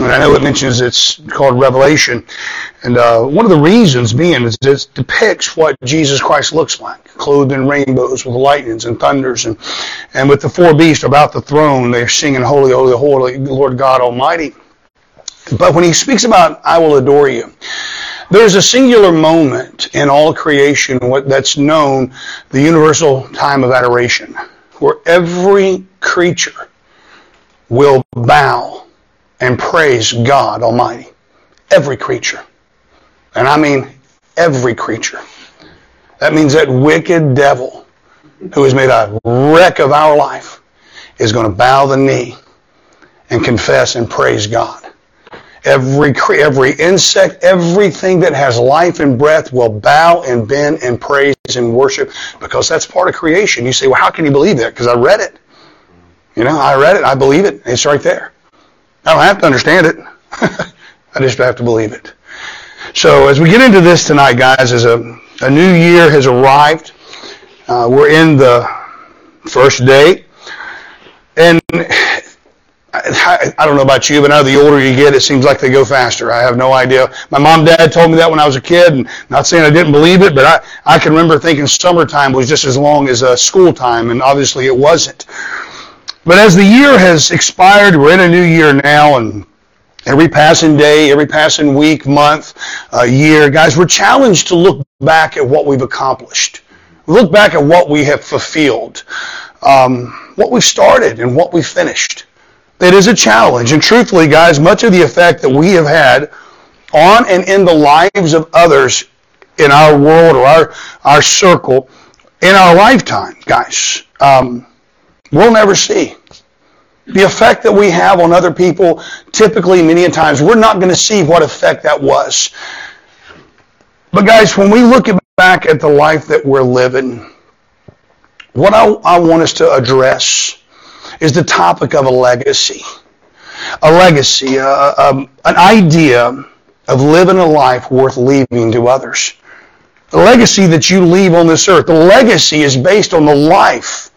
And I know it mentions it's called Revelation. And uh, one of the reasons being is it depicts what Jesus Christ looks like, clothed in rainbows with lightnings and thunders. And, and with the four beasts about the throne, they're singing, Holy, Holy, Holy, Lord God Almighty. But when he speaks about, I will adore you, there's a singular moment in all creation that's known the universal time of adoration, where every creature will bow and praise God Almighty. Every creature. And I mean every creature. That means that wicked devil who has made a wreck of our life is going to bow the knee and confess and praise God. Every, every insect, everything that has life and breath will bow and bend and praise and worship because that's part of creation. You say, well, how can you believe that? Because I read it. You know, I read it. I believe it. It's right there. I don't have to understand it. I just have to believe it. So as we get into this tonight, guys, as a, a new year has arrived, uh, we're in the first day. And I, I, don't know about you, but now the older you get, it seems like they go faster. I have no idea. My mom dad told me that when I was a kid, and not saying I didn't believe it, but I, I can remember thinking summertime was just as long as uh, school time, and obviously it wasn't. But as the year has expired, we're in a new year now, and every passing day, every passing week, month, uh, year, guys, we're challenged to look back at what we've accomplished. Look back at what we have fulfilled, um, what we've started, and what we've finished. It is a challenge, and truthfully, guys, much of the effect that we have had on and in the lives of others in our world or our our circle in our lifetime, guys. Um, we'll never see. The effect that we have on other people, typically, many times, we're not going to see what effect that was. But guys, when we look back at the life that we're living, what I, I want us to address is the topic of a legacy. A legacy, uh, um, an idea of living a life worth leaving to others. The legacy that you leave on this earth, the legacy is based on the life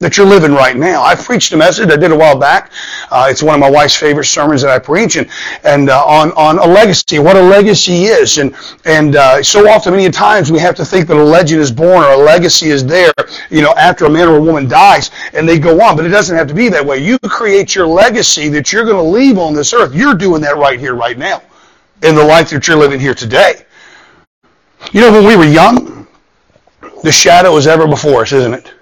that you're living right now. I preached a message I did a while back. Uh, it's one of my wife's favorite sermons that I preach, and and uh, on on a legacy, what a legacy is, and and uh, so often, many times, we have to think that a legend is born or a legacy is there, you know, after a man or a woman dies, and they go on. But it doesn't have to be that way. You create your legacy that you're going to leave on this earth. You're doing that right here, right now, in the life that you're living here today. You know, when we were young, the shadow is ever before us, isn't it?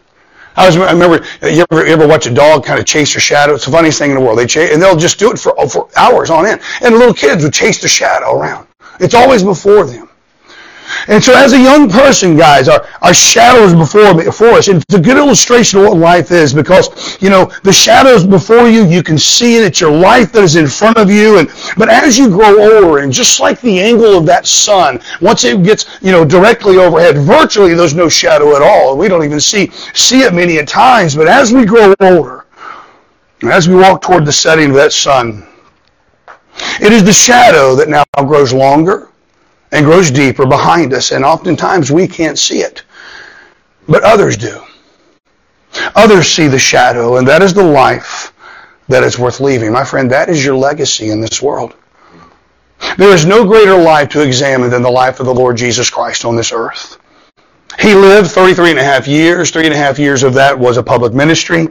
I, was, I remember you ever, you ever watch a dog kind of chase their shadow? It's the funniest thing in the world. They chase, and they'll just do it for, for hours on end. And little kids would chase the shadow around. It's always before them. And so as a young person, guys, our, our shadows before, before us. and It's a good illustration of what life is because, you know, the shadows before you, you can see it. It's your life that is in front of you. And But as you grow older, and just like the angle of that sun, once it gets, you know, directly overhead, virtually there's no shadow at all. We don't even see, see it many a times. But as we grow older, as we walk toward the setting of that sun, it is the shadow that now grows longer and grows deeper behind us, and oftentimes we can't see it. But others do. Others see the shadow, and that is the life that is worth leaving. My friend, that is your legacy in this world. There is no greater life to examine than the life of the Lord Jesus Christ on this earth. He lived 33 and a half years. Three and a half years of that was a public ministry.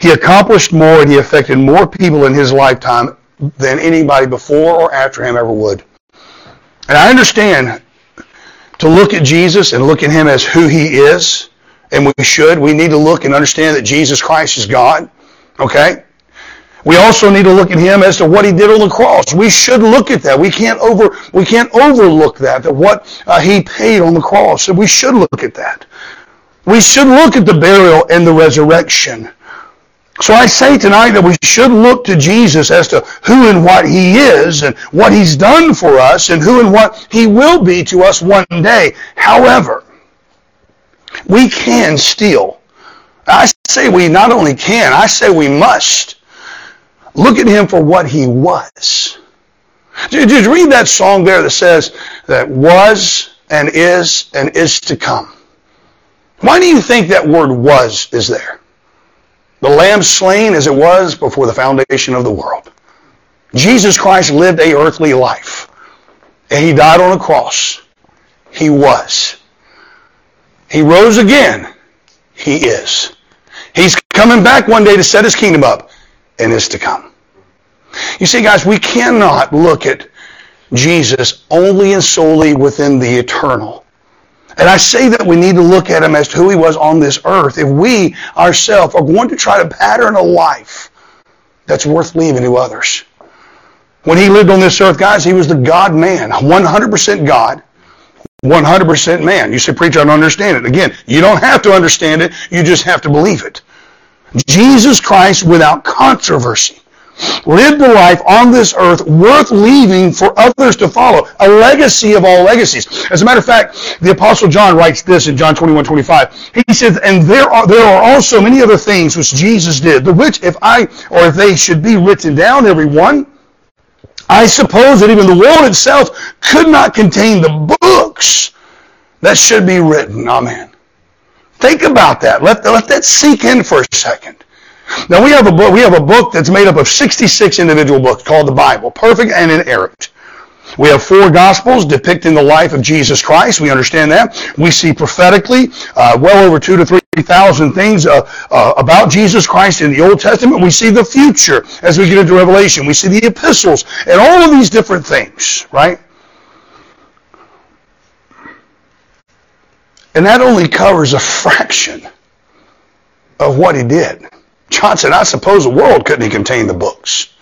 He accomplished more and he affected more people in his lifetime than anybody before or after him ever would. And I understand to look at Jesus and look at him as who he is, and we should. We need to look and understand that Jesus Christ is God. Okay? We also need to look at him as to what he did on the cross. We should look at that. We can't over we can't overlook that. That what uh, he paid on the cross. So we should look at that. We should look at the burial and the resurrection. So I say tonight that we should look to Jesus as to who and what he is and what he's done for us and who and what he will be to us one day. However, we can still, I say we not only can, I say we must look at him for what he was. Just read that song there that says that was and is and is to come. Why do you think that word was is there? The lamb slain as it was before the foundation of the world. Jesus Christ lived a earthly life. And he died on a cross. He was. He rose again. He is. He's coming back one day to set his kingdom up and is to come. You see, guys, we cannot look at Jesus only and solely within the eternal. And I say that we need to look at him as to who he was on this earth. If we ourselves are going to try to pattern a life that's worth leaving to others. When he lived on this earth, guys, he was the God man, 100% God, 100% man. You say, preacher, I don't understand it. Again, you don't have to understand it. You just have to believe it. Jesus Christ without controversy lived a life on this earth worth leaving for others to follow. A legacy of all legacies. As a matter of fact, the apostle John writes this in John 21, 25. He says, and there are, there are also many other things which Jesus did, the which if I, or if they should be written down, every one, I suppose that even the world itself could not contain the books that should be written. Amen. Think about that. Let, let that sink in for a second. Now we have a book, we have a book that's made up of 66 individual books called the Bible, perfect and inerrant. We have four gospels depicting the life of Jesus Christ. We understand that. We see prophetically uh, well over two to three thousand things uh, uh, about Jesus Christ in the Old Testament. We see the future as we get into Revelation. We see the epistles and all of these different things, right? And that only covers a fraction of what he did. John said, I suppose the world couldn't contain the books.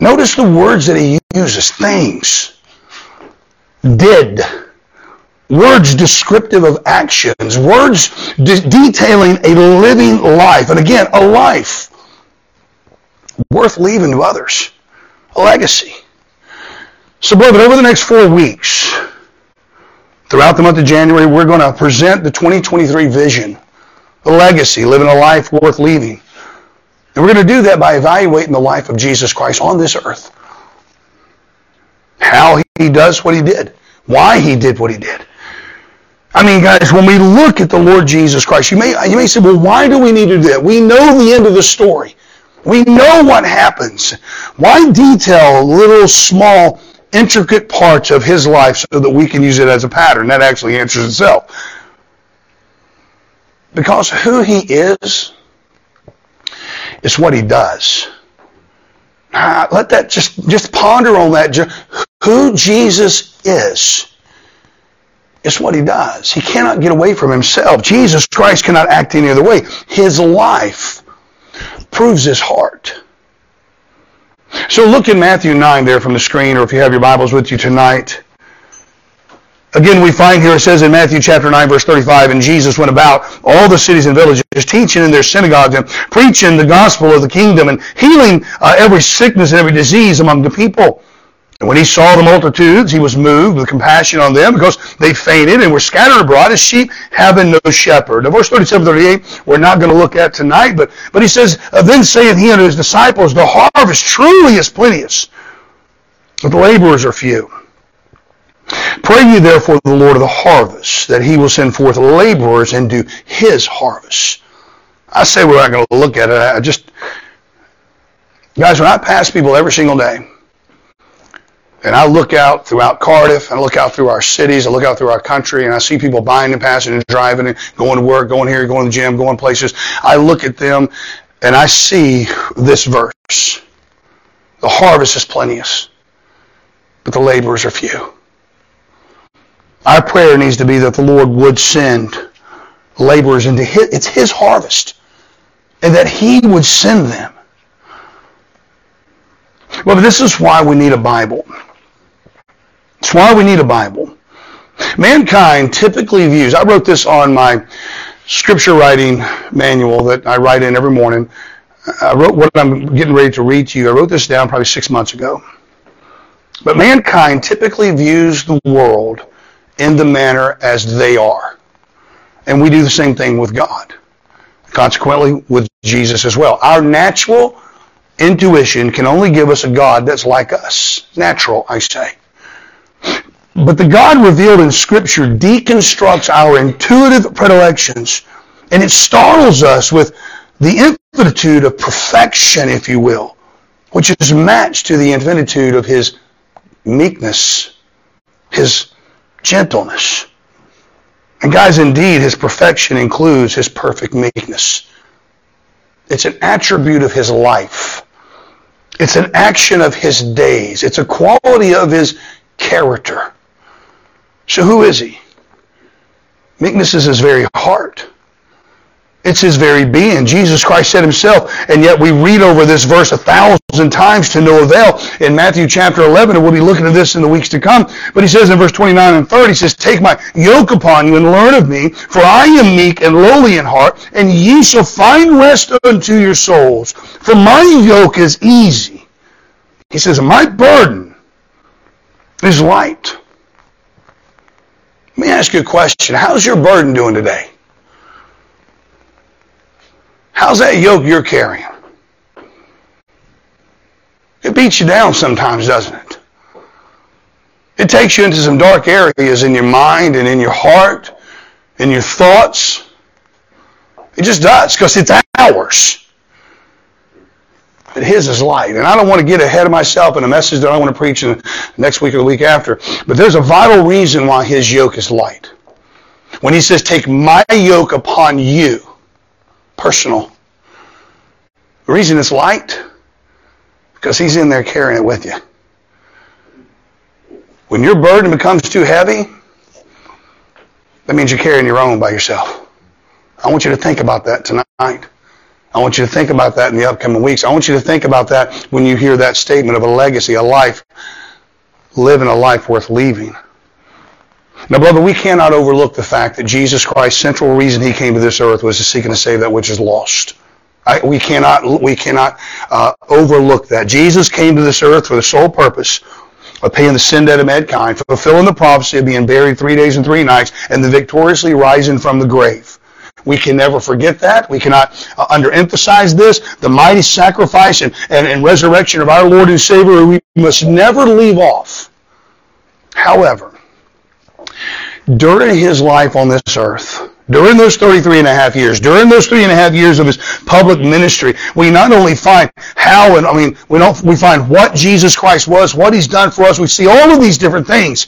Notice the words that he uses. Things. Did. Words descriptive of actions. Words de- detailing a living life. And again, a life worth leaving to others. A legacy. So, beloved, over the next four weeks, throughout the month of January, we're going to present the 2023 vision a legacy, living a life worth leaving. And we're going to do that by evaluating the life of Jesus Christ on this earth. How he does what he did. Why he did what he did. I mean, guys, when we look at the Lord Jesus Christ, you may, you may say, well, why do we need to do that? We know the end of the story. We know what happens. Why detail little, small, intricate parts of his life so that we can use it as a pattern? That actually answers itself. Because who he is is what he does. let that just, just ponder on that. Who Jesus is is what he does. He cannot get away from himself. Jesus Christ cannot act any other way. His life proves his heart. So look in Matthew 9 there from the screen, or if you have your Bibles with you tonight. Again, we find here it says in Matthew chapter 9 verse 35, and Jesus went about all the cities and villages, teaching in their synagogues and preaching the gospel of the kingdom and healing uh, every sickness and every disease among the people. And when he saw the multitudes, he was moved with compassion on them because they fainted and were scattered abroad as sheep having no shepherd. Now, verse 37, 38, we're not going to look at tonight, but, but he says, uh, Then saith he unto his disciples, The harvest truly is plenteous, but the laborers are few. Pray ye therefore the Lord of the harvest, that he will send forth laborers into his harvest. I say we're not going to look at it. I just, guys, when I pass people every single day, and I look out throughout Cardiff, and I look out through our cities, I look out through our country, and I see people buying and passing and driving and going to work, going here, going to the gym, going places. I look at them, and I see this verse. The harvest is plenteous, but the laborers are few. Our prayer needs to be that the Lord would send laborers into his, it's his harvest, and that he would send them. Well, this is why we need a Bible. It's why we need a Bible. Mankind typically views, I wrote this on my scripture writing manual that I write in every morning. I wrote what I'm getting ready to read to you. I wrote this down probably six months ago. But mankind typically views the world in the manner as they are. And we do the same thing with God. Consequently, with Jesus as well. Our natural intuition can only give us a God that's like us. Natural, I say. But the God revealed in Scripture deconstructs our intuitive predilections and it startles us with the infinitude of perfection, if you will, which is matched to the infinitude of his meekness, his gentleness. And guys, indeed, his perfection includes his perfect meekness. It's an attribute of his life. It's an action of his days. It's a quality of his character. So who is he? Meekness is his very heart. It's his very being. Jesus Christ said himself, and yet we read over this verse a thousand times to no avail in Matthew chapter 11, and we'll be looking at this in the weeks to come. But he says in verse 29 and 30, he says, Take my yoke upon you and learn of me, for I am meek and lowly in heart, and ye shall find rest unto your souls. For my yoke is easy. He says, My burden is light. Let me ask you a question. How's your burden doing today? How's that yoke you're carrying? It beats you down sometimes, doesn't it? It takes you into some dark areas in your mind and in your heart, in your thoughts. It just does because it's ours. But his is light. And I don't want to get ahead of myself in a message that I want to preach in next week or the week after. But there's a vital reason why his yoke is light. When he says, take my yoke upon you, personal. The reason it's light, because he's in there carrying it with you. When your burden becomes too heavy, that means you're carrying your own by yourself. I want you to think about that tonight. I want you to think about that in the upcoming weeks. I want you to think about that when you hear that statement of a legacy, a life, living a life worth leaving. Now, brother, we cannot overlook the fact that Jesus Christ's central reason he came to this earth was to seek and to save that which is lost. I, we cannot, we cannot uh, overlook that. Jesus came to this earth for the sole purpose of paying the sin debt of mankind, fulfilling the prophecy of being buried three days and three nights, and the victoriously rising from the grave. We can never forget that. We cannot uh, underemphasize this. The mighty sacrifice and, and, and resurrection of our Lord and Savior, we must never leave off. However, during his life on this earth, during those 33 and a half years, during those three and a half years of his public ministry, we not only find how and I mean, we don't, we find what Jesus Christ was, what he's done for us. We see all of these different things.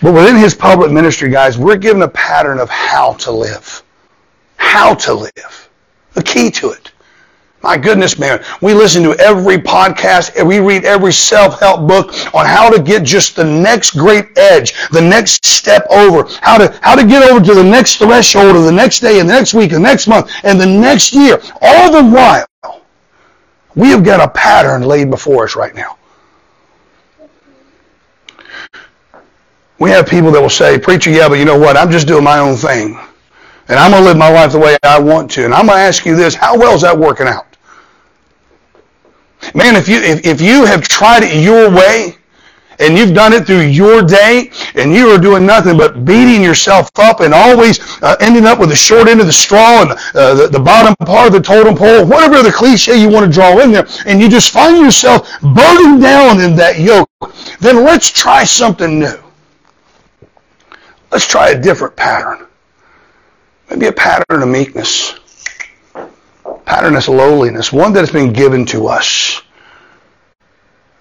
But within his public ministry, guys, we're given a pattern of how to live. How to live. The key to it. My goodness, man. We listen to every podcast, and we read every self-help book on how to get just the next great edge, the next step over, how to, how to get over to the next threshold of the next day and the next week and the next month and the next year. All the while, we have got a pattern laid before us right now. We have people that will say, preacher, yeah, but you know what? I'm just doing my own thing. And I'm going to live my life the way I want to. And I'm going to ask you this, how well is that working out? Man, if you, if, if you have tried it your way, and you've done it through your day, and you are doing nothing but beating yourself up and always uh, ending up with the short end of the straw and uh, the, the bottom part of the totem pole, whatever the cliche you want to draw in there, and you just find yourself burdened down in that yoke, then let's try something new. Let's try a different pattern. Maybe a pattern of meekness pattern lowliness, one that has been given to us.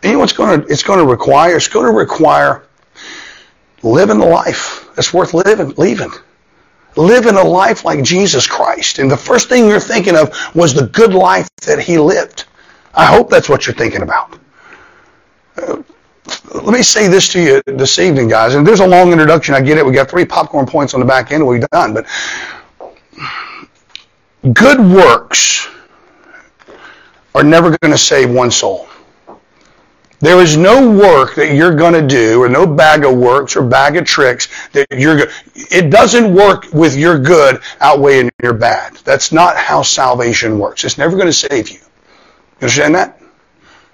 And you know what's going to, it's going to require? It's going to require living a life that's worth living, leaving. Living a life like Jesus Christ. And the first thing you're thinking of was the good life that he lived. I hope that's what you're thinking about. Uh, let me say this to you this evening, guys. And there's a long introduction. I get it. We got three popcorn points on the back end. We're done. But good works are never going to save one soul. There is no work that you're going to do, or no bag of works or bag of tricks that you're. It doesn't work with your good outweighing your bad. That's not how salvation works. It's never going to save you. You understand that?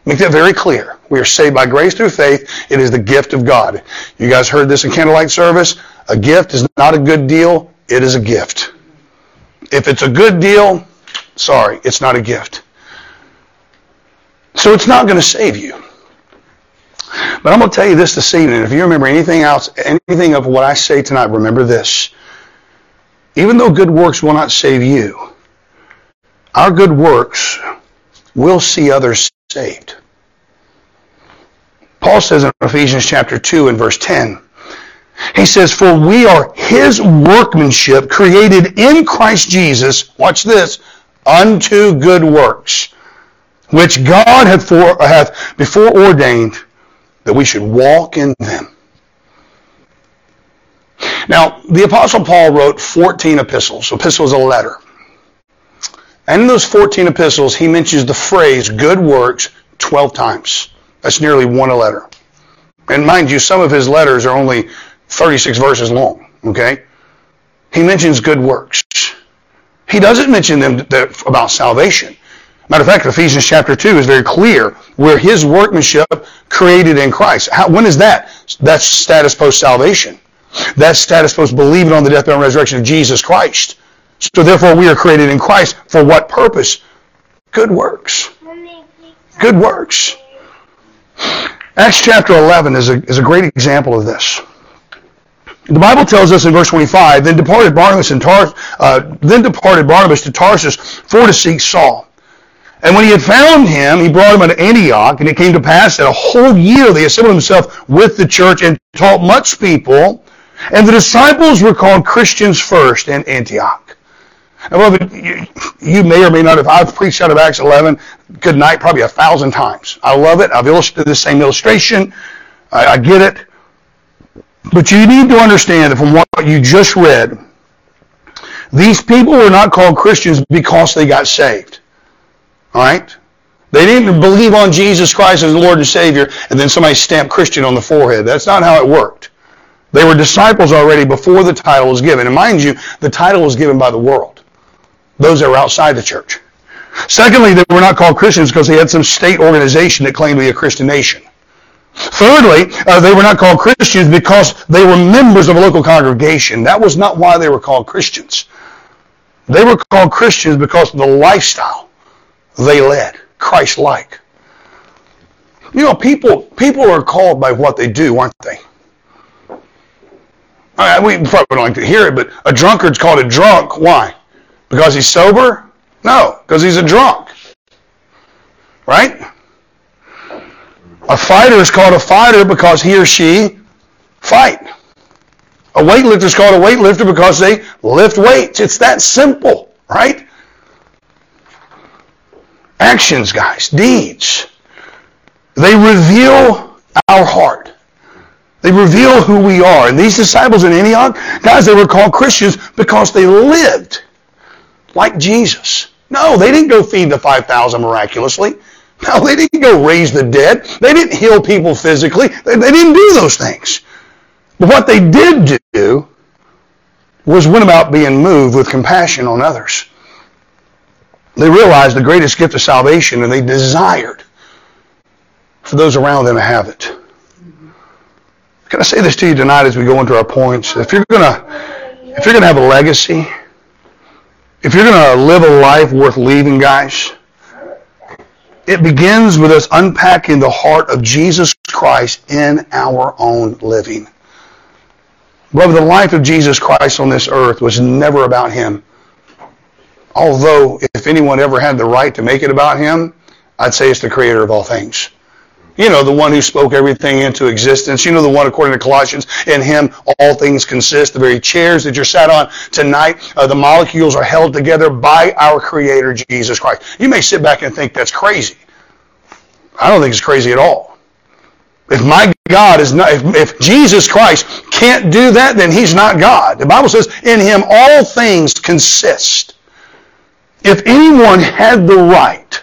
Make that very clear. We are saved by grace through faith. It is the gift of God. You guys heard this in candlelight service. A gift is not a good deal. It is a gift. If it's a good deal, sorry, it's not a gift. So it's not going to save you. But I'm going to tell you this this evening. If you remember anything else, anything of what I say tonight, remember this. Even though good works will not save you, our good works will see others saved. Paul says in Ephesians chapter 2 and verse 10, he says, For we are his workmanship created in Christ Jesus, watch this, unto good works, which God hath, for, hath before ordained that we should walk in them. Now, the Apostle Paul wrote 14 epistles. Epistle is a letter. And in those 14 epistles, he mentions the phrase good works 12 times. That's nearly one a letter. And mind you, some of his letters are only 36 verses long, okay? He mentions good works. He doesn't mention them about salvation. Matter of fact, Ephesians chapter 2 is very clear. We're his workmanship created in Christ. How, when is that? That's status post salvation. That's status post believing on the death, burial, and resurrection of Jesus Christ. So therefore we are created in Christ for what purpose? Good works. Good works. Acts chapter 11 is a, is a great example of this. The Bible tells us in verse 25, then departed Barnabas and Tar- uh, then departed Barnabas to Tarsus for to seek Saul. And when he had found him, he brought him unto Antioch, and it came to pass that a whole year they assembled themselves with the church and taught much people, and the disciples were called Christians first in Antioch. Now, beloved, you, you, may or may not have. I've preached out of Acts 11 good night probably a thousand times. I love it. I've illustrated the same illustration. I, I get it. But you need to understand that from what you just read, these people were not called Christians because they got saved. All right? They didn't believe on Jesus Christ as Lord and Savior and then somebody stamped Christian on the forehead. That's not how it worked. They were disciples already before the title was given. And mind you, the title was given by the world those that were outside the church. Secondly, they were not called Christians because they had some state organization that claimed to be a Christian nation. Thirdly, uh, they were not called Christians because they were members of a local congregation. That was not why they were called Christians. They were called Christians because of the lifestyle they led, Christ-like. You know, people people are called by what they do, aren't they? I mean, we probably don't like to hear it, but a drunkard's called a drunk. Why? Because he's sober? No, because he's a drunk. Right? A fighter is called a fighter because he or she fight. A weightlifter is called a weightlifter because they lift weights. It's that simple, right? Actions, guys, deeds. They reveal our heart. They reveal who we are. And these disciples in Antioch, guys, they were called Christians because they lived like Jesus. No, they didn't go feed the 5,000 miraculously. No, they didn't go raise the dead. They didn't heal people physically. They, they didn't do those things. But what they did do was went about being moved with compassion on others. They realized the greatest gift of salvation and they desired for those around them to have it. Can I say this to you tonight as we go into our points? If you're gonna if you're gonna have a legacy, if you're to live a life worth leaving, guys, it begins with us unpacking the heart of Jesus Christ in our own living. Brother, the life of Jesus Christ on this earth was never about him. Although, if anyone ever had the right to make it about him, I'd say it's the creator of all things. You know, the one who spoke everything into existence. You know, the one, according to Colossians, in him all things consist. The very chairs that you're sat on tonight, uh, the molecules are held together by our Creator, Jesus Christ. You may sit back and think that's crazy. I don't think it's crazy at all. If my God is not, if, if Jesus Christ can't do that, then he's not God. The Bible says, in him all things consist. If anyone had the right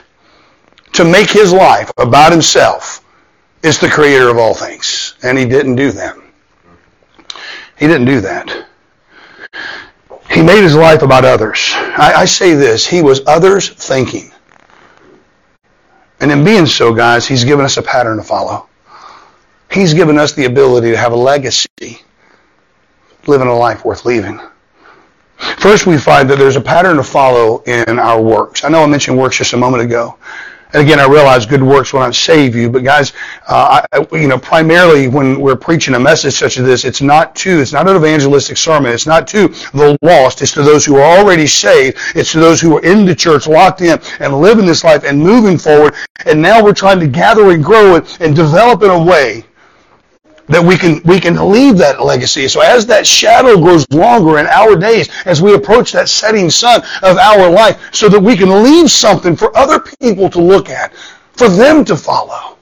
to make his life about himself, is the creator of all things. And he didn't do that. He didn't do that. He made his life about others. I, I say this, he was others thinking. And in being so, guys, he's given us a pattern to follow. He's given us the ability to have a legacy, living a life worth leaving. First, we find that there's a pattern to follow in our works. I know I mentioned works just a moment ago. And again, I realize good works will not save you, but guys, uh, I, you know, primarily when we're preaching a message such as this, it's not to, it's not an evangelistic sermon. It's not to the lost. It's to those who are already saved. It's to those who are in the church, locked in, and living this life and moving forward. And now we're trying to gather and grow it and develop in a way that we can we can leave that legacy. So as that shadow grows longer in our days, as we approach that setting sun of our life, so that we can leave something for other people to look at, for them to follow.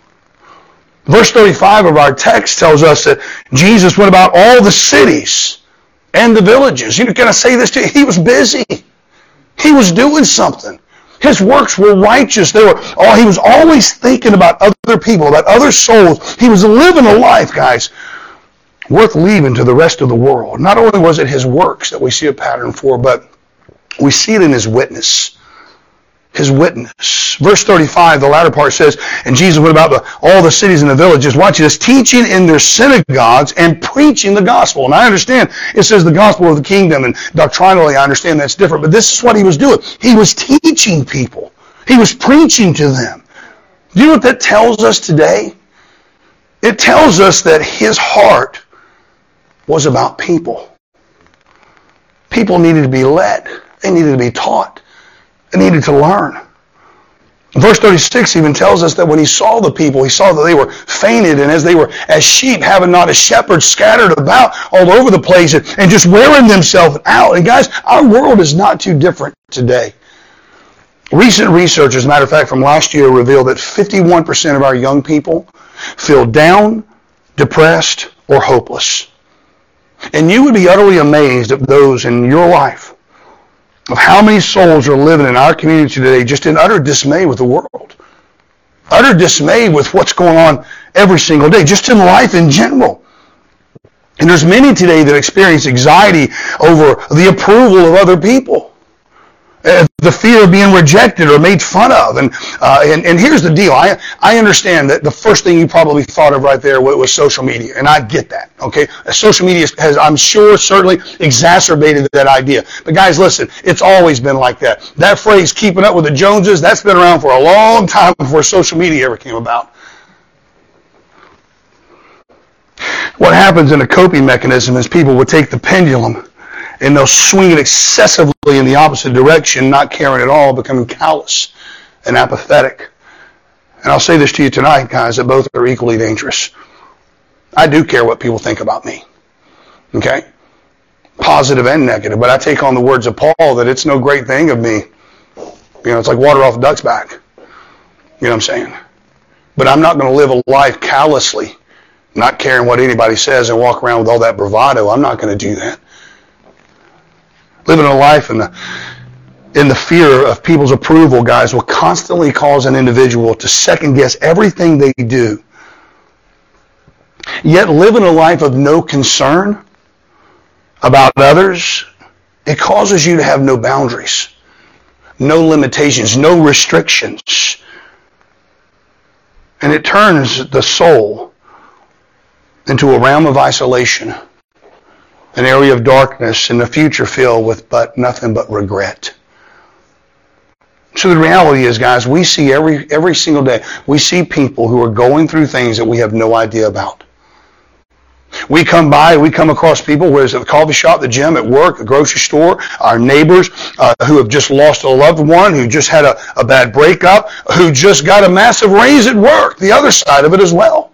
Verse 35 of our text tells us that Jesus went about all the cities and the villages. You know, can I say this to you? He was busy. He was doing something. His works were righteous. They were, oh, he was always thinking about other people, about other souls. He was living a life, guys, worth leaving to the rest of the world. Not only was it his works that we see a pattern for, but we see it in his witness his witness. Verse 35, the latter part says, And Jesus went about the, all the cities and the villages, watch this, teaching in their synagogues and preaching the gospel. And I understand it says the gospel of the kingdom, and doctrinally I understand that's different, but this is what he was doing. He was teaching people. He was preaching to them. Do you know what that tells us today? It tells us that his heart was about people. People needed to be led. They needed to be taught. Needed to learn. Verse 36 even tells us that when he saw the people, he saw that they were fainted, and as they were as sheep, having not a shepherd, scattered about all over the place and, and just wearing themselves out. And guys, our world is not too different today. Recent research, as a matter of fact, from last year revealed that 51% of our young people feel down, depressed, or hopeless. And you would be utterly amazed at those in your life of how many souls are living in our community today just in utter dismay with the world. Utter dismay with what's going on every single day, just in life in general. And there's many today that experience anxiety over the approval of other people. Uh, the fear of being rejected or made fun of. And, uh, and, and here's the deal. I, I understand that the first thing you probably thought of right there was, was social media. And I get that. Okay. Uh, social media has, I'm sure, certainly exacerbated that idea. But guys, listen, it's always been like that. That phrase, keeping up with the Joneses, that's been around for a long time before social media ever came about. What happens in a coping mechanism is people will take the pendulum and they'll swing it excessively in the opposite direction, not caring at all, becoming callous and apathetic. And I'll say this to you tonight, guys, that both are equally dangerous. I do care what people think about me. Okay? Positive and negative. But I take on the words of Paul that it's no great thing of me. You know, it's like water off a duck's back. You know what I'm saying? But I'm not going to live a life callously, not caring what anybody says and walk around with all that bravado. I'm not going to do that living a life in the in the fear of people's approval, guys, will constantly cause an individual to second guess everything they do. Yet living a life of no concern about others, it causes you to have no boundaries, no limitations, no restrictions. And it turns the soul into a realm of isolation an area of darkness and a future filled with but nothing but regret. So the reality is, guys, we see every every single day, we see people who are going through things that we have no idea about. We come by, we come across people, whether it's at the coffee shop, the gym, at work, the grocery store, our neighbors uh, who have just lost a loved one, who just had a, a bad breakup, who just got a massive raise at work, the other side of it as well.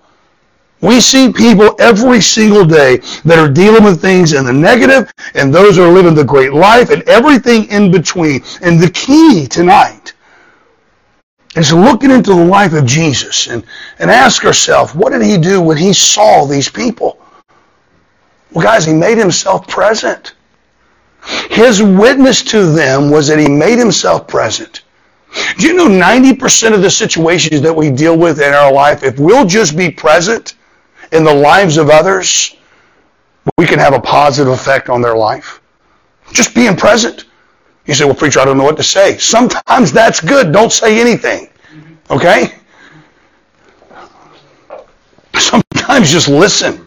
We see people every single day that are dealing with things in the negative and those who are living the great life and everything in between. And the key tonight is looking into the life of Jesus and, and ask ourselves, what did he do when he saw these people? Well, guys, he made himself present. His witness to them was that he made himself present. Do you know 90% of the situations that we deal with in our life, if we'll just be present, in the lives of others, we can have a positive effect on their life. Just being present. You say, well, preacher, I don't know what to say. Sometimes that's good. Don't say anything. Okay? Sometimes just listen.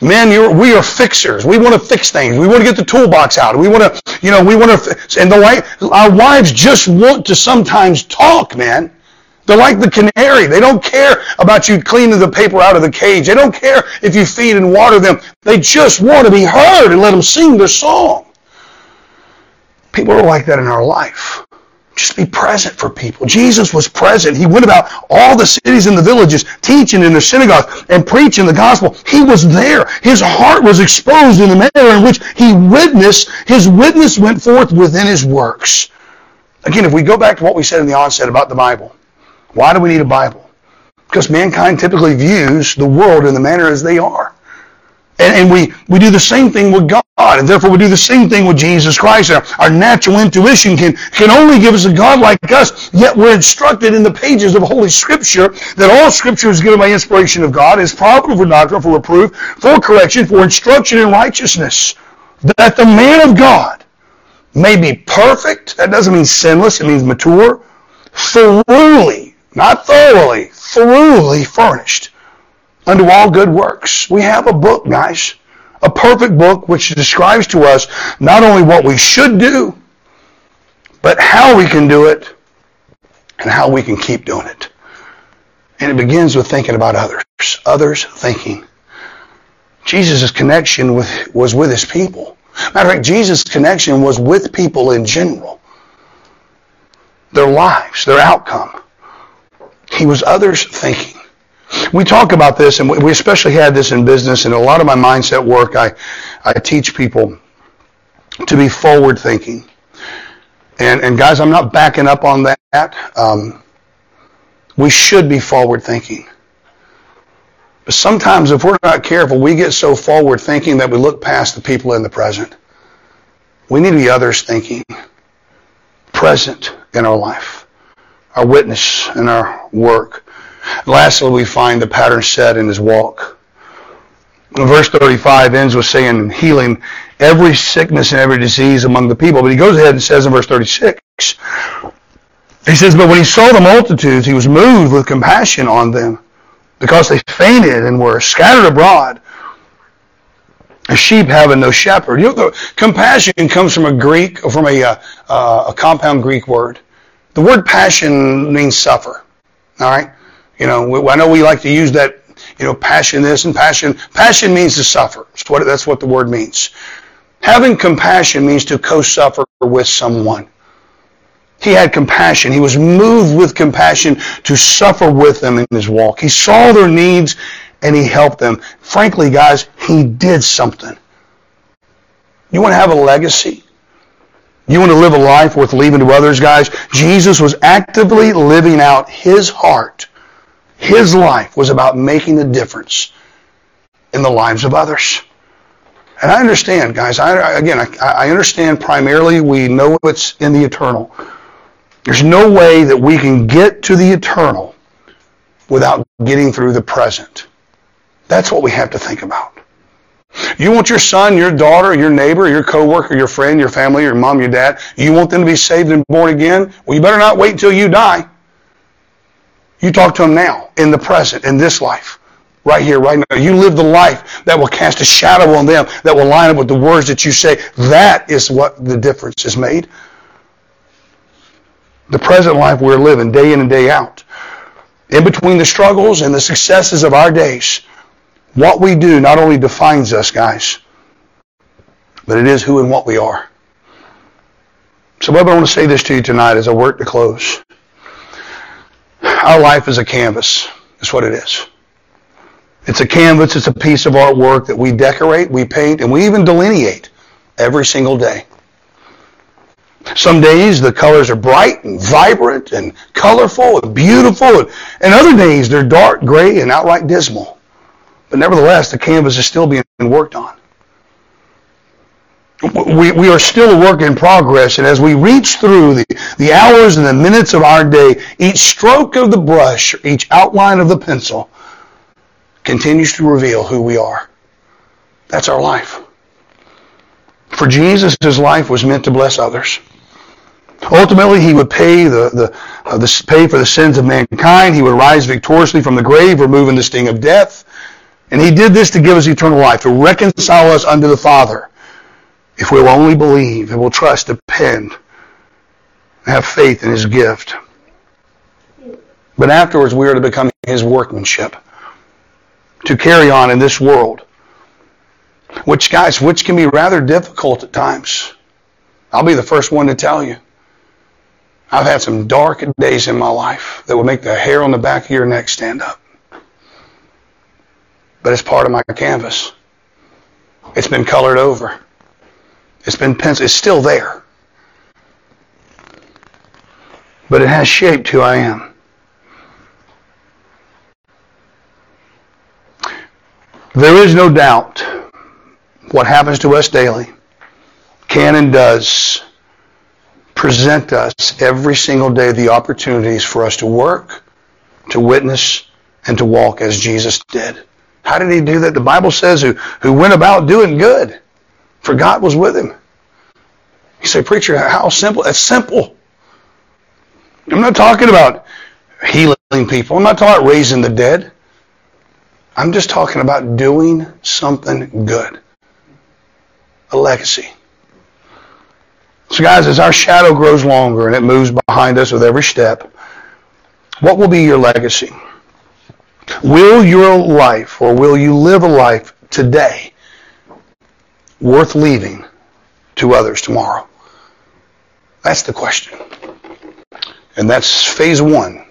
Men, we are fixers. We want to fix things. We want to get the toolbox out. We want to, you know, we want to, and the wife, our wives just want to sometimes talk, man. They're like the canary. They don't care about you cleaning the paper out of the cage. They don't care if you feed and water them. They just want to be heard and let them sing their song. People are like that in our life. Just be present for people. Jesus was present. He went about all the cities and the villages, teaching in the synagogues and preaching the gospel. He was there. His heart was exposed in the manner in which he witnessed. His witness went forth within his works. Again, if we go back to what we said in the onset about the Bible, why do we need a Bible? Because mankind typically views the world in the manner as they are. And, and, we, we do the same thing with God, and therefore we do the same thing with Jesus Christ. Our, our natural intuition can, can only give us a God like us, yet we're instructed in the pages of Holy Scripture that all Scripture is given by inspiration of God, is profitable for doctrine, for reproof, for correction, for instruction in righteousness, that the man of God may be perfect. That doesn't mean sinless, it means mature, thoroughly, not thoroughly, thoroughly furnished unto all good works. We have a book, guys. A perfect book which describes to us not only what we should do, but how we can do it and how we can keep doing it. And it begins with thinking about others. Others thinking. Jesus' connection with, was with his people. Matter of fact, Jesus' connection was with people in general. Their lives, their outcome. He was others thinking. We talk about this, and we especially had this in business, and a lot of my mindset work, I, I teach people to be forward thinking. And, and guys, I'm not backing up on that. Um, we should be forward thinking. But sometimes if we're not careful, we get so forward thinking that we look past the people in the present. We need to be others thinking, present in our life, our witness and our work, Lastly, we find the pattern set in his walk. Verse 35 ends with saying, healing every sickness and every disease among the people. But he goes ahead and says in verse 36, he says, But when he saw the multitudes, he was moved with compassion on them because they fainted and were scattered abroad. A sheep having no shepherd. You know, compassion comes from a Greek, from a, uh, uh, a compound Greek word. The word passion means suffer. All right? You know, I know we like to use that, you know, passion this and passion. Passion means to suffer. That's what, that's what the word means. Having compassion means to co-suffer with someone. He had compassion. He was moved with compassion to suffer with them in his walk. He saw their needs and he helped them. Frankly, guys, he did something. You want to have a legacy? You want to live a life worth leaving to others, guys? Jesus was actively living out his heart his life was about making a difference in the lives of others. And I understand, guys. I, again, I, I understand primarily we know it's in the eternal. There's no way that we can get to the eternal without getting through the present. That's what we have to think about. You want your son, your daughter, your neighbor, your coworker, your friend, your family, your mom, your dad, you want them to be saved and born again? Well, you better not wait until you die. You talk to them now, in the present, in this life. Right here, right now. You live the life that will cast a shadow on them, that will line up with the words that you say. That is what the difference is made. The present life we're living, day in and day out. In between the struggles and the successes of our days, what we do not only defines us, guys, but it is who and what we are. So, Bob, I want to say this to you tonight as I work to close. Our life is a canvas. That's what it is. It's a canvas. It's a piece of artwork that we decorate, we paint, and we even delineate every single day. Some days the colors are bright and vibrant and colorful and beautiful, and other days they're dark, gray, and outright dismal. But nevertheless, the canvas is still being worked on we, we are still a work in progress, and as we reach through the, the hours and the minutes of our day, each stroke of the brush, each outline of the pencil continues to reveal who we are. That's our life. For Jesus, his life was meant to bless others. Ultimately, he would pay the, the, uh, the, pay for the sins of mankind. He would rise victoriously from the grave, removing the sting of death. And he did this to give us eternal life, to reconcile us unto the Father. If we'll only believe and we'll trust, depend, have faith in His gift. But afterwards, we are to become his workmanship to carry on in this world. Which, guys, which can be rather difficult at times. I'll be the first one to tell you. I've had some dark days in my life that would make the hair on the back of your neck stand up. But it's part of my canvas. It's been colored over. It's been pencil. It's still there. But it has shaped who I am. There is no doubt what happens to us daily can and does present us every single day the opportunities for us to work, to witness, and to walk as Jesus did. How did he do that? The Bible says who, who went about doing good, for God was with him. You say, preacher, how simple? That's simple. I'm not talking about healing people. I'm not talking about raising the dead. I'm just talking about doing something good. A legacy. So guys, as our shadow grows longer and it moves behind us with every step, what will be your legacy? Will your life or will you live a life today worth leaving to others tomorrow? That's the question. And that's phase one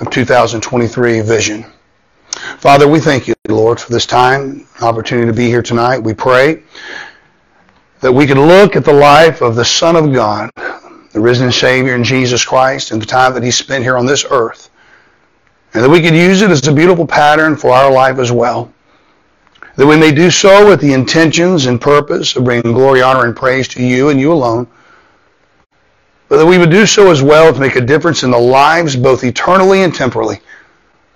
of 2023 vision. Father, we thank you, Lord, for this time, opportunity to be here tonight. We pray that we can look at the life of the Son of God, the risen Savior in Jesus Christ, and the time that he spent here on this earth, and that we could use it as a beautiful pattern for our life as well. That we may do so with the intentions and purpose of bringing glory, honor, and praise to you and you alone but that we would do so as well to make a difference in the lives, both eternally and temporally,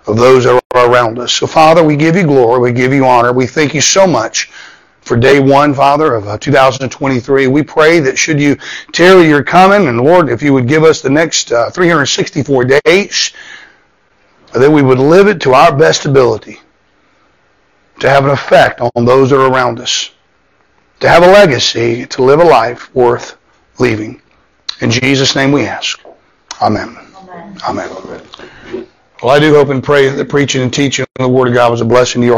of those that are around us. So, Father, we give you glory, we give you honor. We thank you so much for day one, Father, of uh, 2023. We pray that should you tarry your coming, and Lord, if you would give us the next uh, 364 days, that we would live it to our best ability, to have an effect on those that are around us, to have a legacy, to live a life worth leaving. In Jesus' name we ask. Amen. Amen. Amen. Well, I do hope and pray that the preaching and teaching of the Word of God was a blessing to your